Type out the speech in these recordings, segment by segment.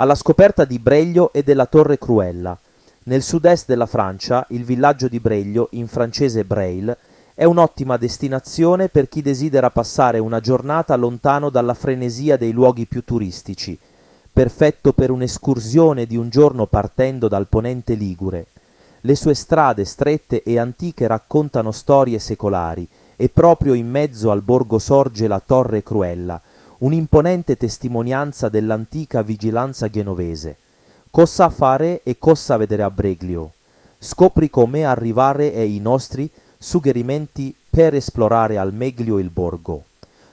alla scoperta di Breglio e della Torre Cruella. Nel sud-est della Francia, il villaggio di Breglio, in francese Breil, è un'ottima destinazione per chi desidera passare una giornata lontano dalla frenesia dei luoghi più turistici, perfetto per un'escursione di un giorno partendo dal ponente ligure. Le sue strade strette e antiche raccontano storie secolari e proprio in mezzo al borgo sorge la Torre Cruella, un'imponente testimonianza dell'antica vigilanza genovese. Cosa fare e cosa vedere a Breglio? Scopri come arrivare e i nostri suggerimenti per esplorare al meglio il borgo.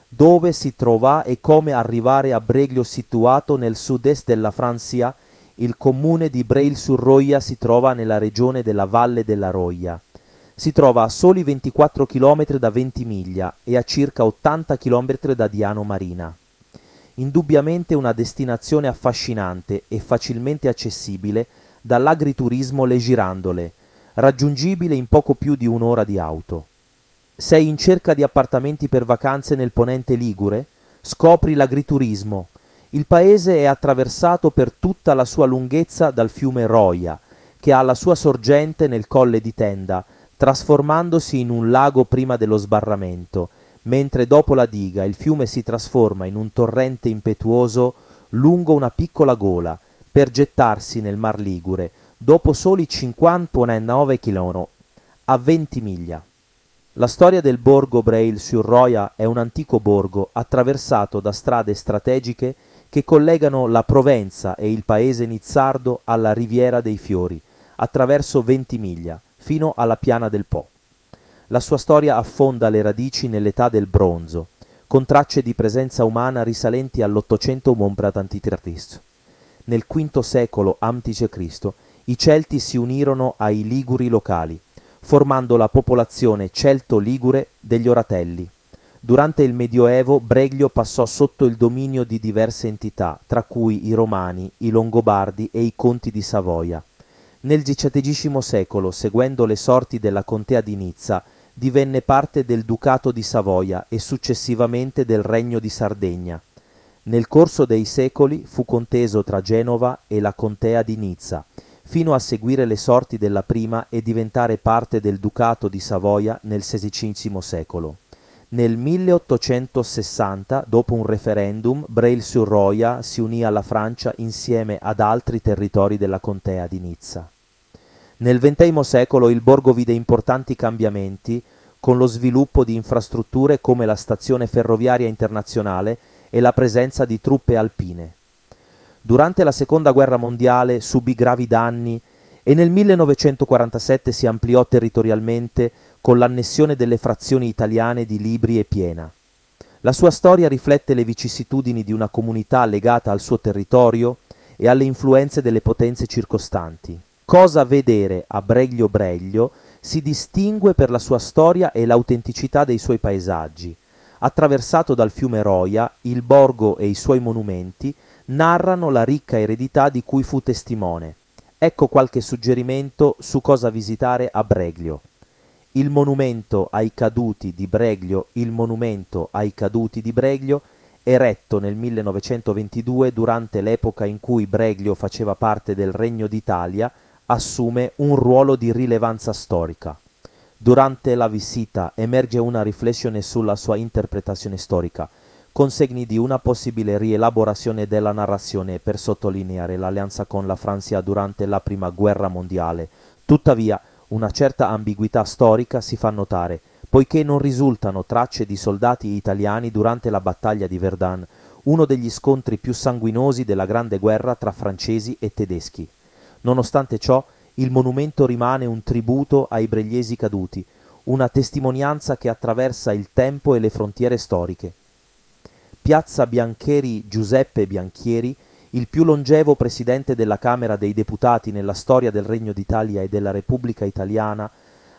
Dove si trova e come arrivare a Breglio situato nel sud-est della Francia, il comune di Breil-sur-Roya si trova nella regione della Valle della Roya. Si trova a soli 24 km da Ventimiglia e a circa 80 km da Diano Marina. Indubbiamente una destinazione affascinante e facilmente accessibile dall'agriturismo Le Girandole, raggiungibile in poco più di un'ora di auto. Sei in cerca di appartamenti per vacanze nel ponente Ligure? Scopri l'agriturismo. Il paese è attraversato per tutta la sua lunghezza dal fiume Roia, che ha la sua sorgente nel colle di Tenda, trasformandosi in un lago prima dello sbarramento, mentre dopo la diga il fiume si trasforma in un torrente impetuoso lungo una piccola gola, per gettarsi nel Mar Ligure, dopo soli 59 km, a 20 miglia. La storia del borgo Breil-sur-Roya è un antico borgo attraversato da strade strategiche che collegano la Provenza e il paese nizzardo alla Riviera dei Fiori, attraverso 20 miglia, fino alla piana del Po. La sua storia affonda le radici nell'età del bronzo, con tracce di presenza umana risalenti all'Ottocento Montprat Nel V secolo a.C. i Celti si unirono ai Liguri locali, formando la popolazione celto-ligure degli Oratelli. Durante il Medioevo Breglio passò sotto il dominio di diverse entità, tra cui i Romani, i Longobardi e i Conti di Savoia. Nel XVII secolo, seguendo le sorti della contea di Nizza, divenne parte del Ducato di Savoia e successivamente del Regno di Sardegna. Nel corso dei secoli fu conteso tra Genova e la contea di Nizza, fino a seguire le sorti della prima e diventare parte del Ducato di Savoia nel XVI secolo. Nel 1860, dopo un referendum, Breil-sur-Roya si unì alla Francia insieme ad altri territori della contea di Nizza. Nel XX secolo il borgo vide importanti cambiamenti con lo sviluppo di infrastrutture come la stazione ferroviaria internazionale e la presenza di truppe alpine. Durante la Seconda Guerra Mondiale subì gravi danni e nel 1947 si ampliò territorialmente con l'annessione delle frazioni italiane di Libri e Piena. La sua storia riflette le vicissitudini di una comunità legata al suo territorio e alle influenze delle potenze circostanti. Cosa vedere a Breglio Breglio si distingue per la sua storia e l'autenticità dei suoi paesaggi. Attraversato dal fiume Roia, il borgo e i suoi monumenti narrano la ricca eredità di cui fu testimone. Ecco qualche suggerimento su cosa visitare a Breglio il monumento ai caduti di Breglio, il monumento ai caduti di Breglio, eretto nel 1922 durante l'epoca in cui Breglio faceva parte del Regno d'Italia, assume un ruolo di rilevanza storica. Durante la visita emerge una riflessione sulla sua interpretazione storica, con segni di una possibile rielaborazione della narrazione per sottolineare l'alleanza con la Francia durante la Prima Guerra Mondiale. Tuttavia, una certa ambiguità storica si fa notare, poiché non risultano tracce di soldati italiani durante la battaglia di Verdun, uno degli scontri più sanguinosi della Grande Guerra tra francesi e tedeschi. Nonostante ciò, il monumento rimane un tributo ai bregliesi caduti, una testimonianza che attraversa il tempo e le frontiere storiche. Piazza Biancheri Giuseppe Bianchieri il più longevo presidente della Camera dei Deputati nella storia del Regno d'Italia e della Repubblica Italiana,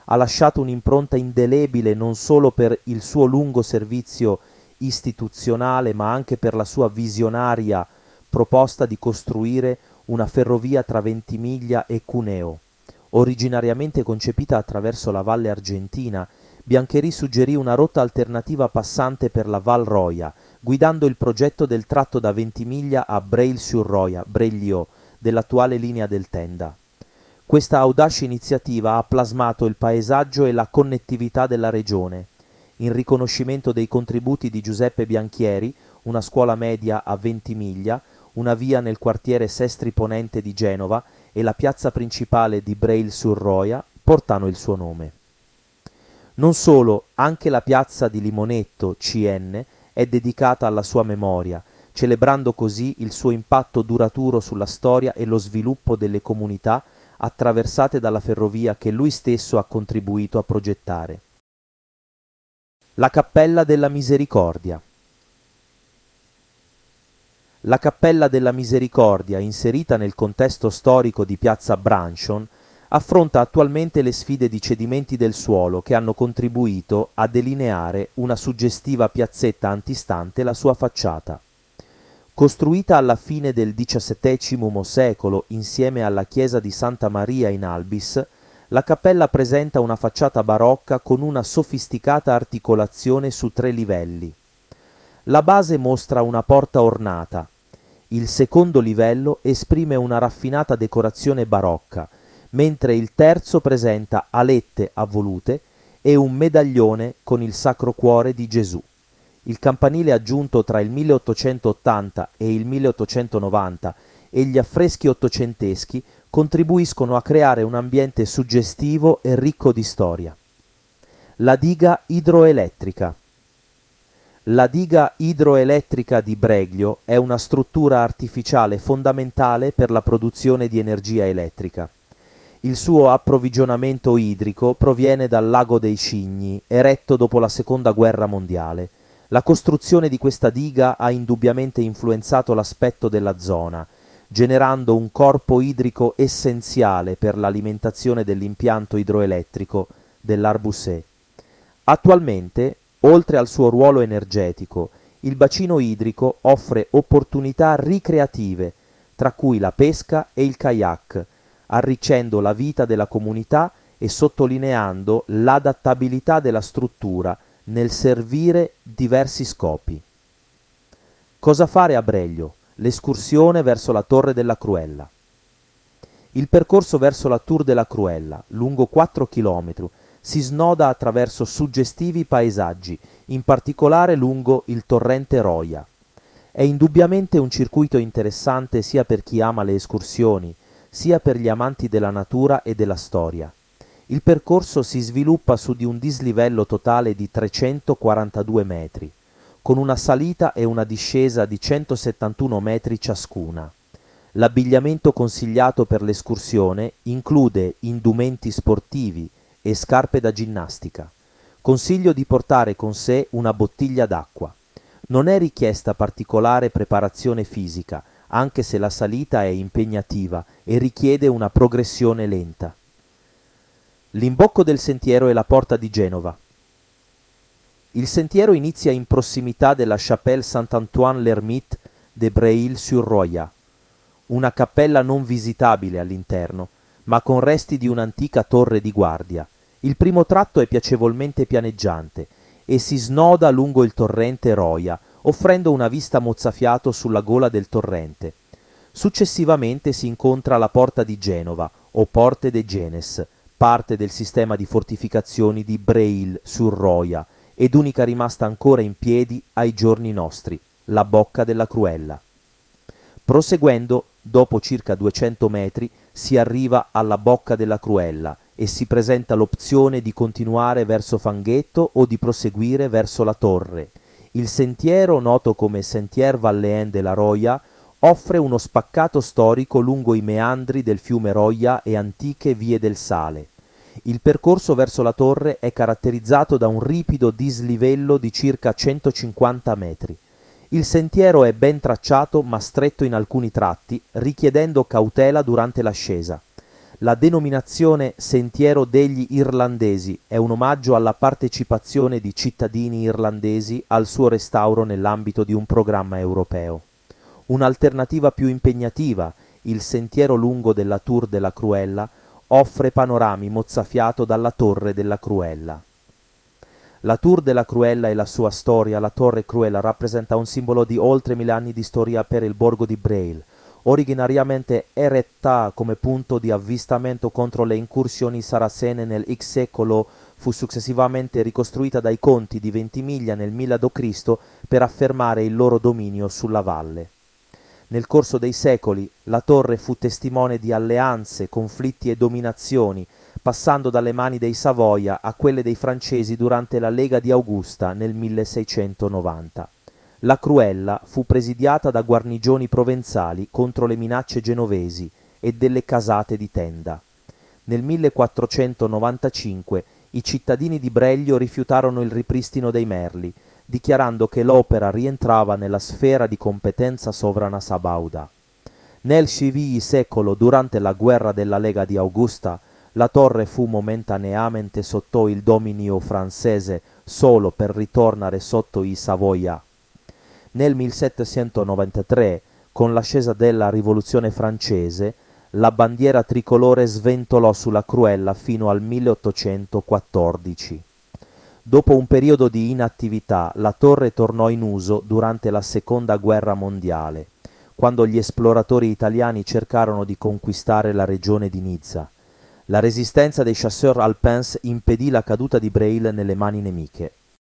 ha lasciato un'impronta indelebile non solo per il suo lungo servizio istituzionale, ma anche per la sua visionaria proposta di costruire una ferrovia tra Ventimiglia e Cuneo. Originariamente concepita attraverso la Valle Argentina, Biancheri suggerì una rotta alternativa passante per la Val Roia, guidando il progetto del tratto da Ventimiglia a Breil-sur-Roya, Breglio, dell'attuale linea del Tenda. Questa audace iniziativa ha plasmato il paesaggio e la connettività della regione. In riconoscimento dei contributi di Giuseppe Bianchieri, una scuola media a Ventimiglia, una via nel quartiere Sestri Ponente di Genova e la piazza principale di Breil-sur-Roya portano il suo nome. Non solo, anche la piazza di Limonetto, CN, è dedicata alla sua memoria, celebrando così il suo impatto duraturo sulla storia e lo sviluppo delle comunità attraversate dalla ferrovia che lui stesso ha contribuito a progettare. La Cappella della Misericordia La Cappella della Misericordia, inserita nel contesto storico di piazza Branchon, affronta attualmente le sfide di cedimenti del suolo che hanno contribuito a delineare una suggestiva piazzetta antistante la sua facciata. Costruita alla fine del XVII secolo insieme alla chiesa di Santa Maria in Albis, la cappella presenta una facciata barocca con una sofisticata articolazione su tre livelli. La base mostra una porta ornata. Il secondo livello esprime una raffinata decorazione barocca, mentre il terzo presenta alette avvolute e un medaglione con il Sacro Cuore di Gesù. Il campanile aggiunto tra il 1880 e il 1890 e gli affreschi ottocenteschi contribuiscono a creare un ambiente suggestivo e ricco di storia. La diga idroelettrica. La diga idroelettrica di Breglio è una struttura artificiale fondamentale per la produzione di energia elettrica. Il suo approvvigionamento idrico proviene dal lago dei Cigni, eretto dopo la seconda guerra mondiale. La costruzione di questa diga ha indubbiamente influenzato l'aspetto della zona, generando un corpo idrico essenziale per l'alimentazione dell'impianto idroelettrico dell'Arbusé. Attualmente, oltre al suo ruolo energetico, il bacino idrico offre opportunità ricreative, tra cui la pesca e il kayak, arriccendo la vita della comunità e sottolineando l'adattabilità della struttura nel servire diversi scopi. Cosa fare a Breglio? L'escursione verso la Torre della Cruella. Il percorso verso la Tour della Cruella, lungo 4 km, si snoda attraverso suggestivi paesaggi, in particolare lungo il torrente Roia. È indubbiamente un circuito interessante sia per chi ama le escursioni, sia per gli amanti della natura e della storia. Il percorso si sviluppa su di un dislivello totale di 342 metri, con una salita e una discesa di 171 metri ciascuna. L'abbigliamento consigliato per l'escursione include indumenti sportivi e scarpe da ginnastica. Consiglio di portare con sé una bottiglia d'acqua. Non è richiesta particolare preparazione fisica, anche se la salita è impegnativa e richiede una progressione lenta. L'imbocco del sentiero è la porta di Genova. Il sentiero inizia in prossimità della Chapelle Saint-Antoine-l'Ermite de Breil-sur-Roya, una cappella non visitabile all'interno, ma con resti di un'antica torre di guardia. Il primo tratto è piacevolmente pianeggiante e si snoda lungo il torrente Roya, offrendo una vista mozzafiato sulla gola del torrente. Successivamente si incontra la porta di Genova, o Porte de Genes, parte del sistema di fortificazioni di Breil sur Roya ed unica rimasta ancora in piedi ai giorni nostri, la Bocca della Cruella. Proseguendo, dopo circa 200 metri, si arriva alla Bocca della Cruella e si presenta l'opzione di continuare verso Fanghetto o di proseguire verso la torre, il sentiero, noto come Sentier Valléen de la Roya, offre uno spaccato storico lungo i meandri del fiume Roya e antiche vie del sale. Il percorso verso la torre è caratterizzato da un ripido dislivello di circa 150 metri. Il sentiero è ben tracciato ma stretto in alcuni tratti, richiedendo cautela durante l'ascesa. La denominazione Sentiero degli Irlandesi è un omaggio alla partecipazione di cittadini irlandesi al suo restauro nell'ambito di un programma europeo. Un'alternativa più impegnativa, il sentiero lungo della Tour della Cruella, offre panorami mozzafiato dalla torre della Cruella. La Tour della Cruella e la sua storia, la Torre Cruella, rappresenta un simbolo di oltre mille anni di storia per il borgo di Braille, originariamente eretta come punto di avvistamento contro le incursioni saracene nel X secolo, fu successivamente ricostruita dai conti di Ventimiglia nel 1000 d.C. per affermare il loro dominio sulla valle. Nel corso dei secoli la torre fu testimone di alleanze, conflitti e dominazioni, passando dalle mani dei Savoia a quelle dei francesi durante la Lega di Augusta nel 1690. La Cruella fu presidiata da guarnigioni provenzali contro le minacce genovesi e delle casate di tenda. Nel 1495 i cittadini di Breglio rifiutarono il ripristino dei merli, dichiarando che l'opera rientrava nella sfera di competenza sovrana sabauda. Nel scivii secolo, durante la guerra della Lega di Augusta, la torre fu momentaneamente sotto il dominio francese solo per ritornare sotto i Savoia. Nel 1793, con l'ascesa della rivoluzione francese, la bandiera tricolore sventolò sulla Cruella fino al 1814. Dopo un periodo di inattività, la torre tornò in uso durante la Seconda Guerra Mondiale, quando gli esploratori italiani cercarono di conquistare la regione di Nizza. La resistenza dei chasseurs alpins impedì la caduta di Braille nelle mani nemiche.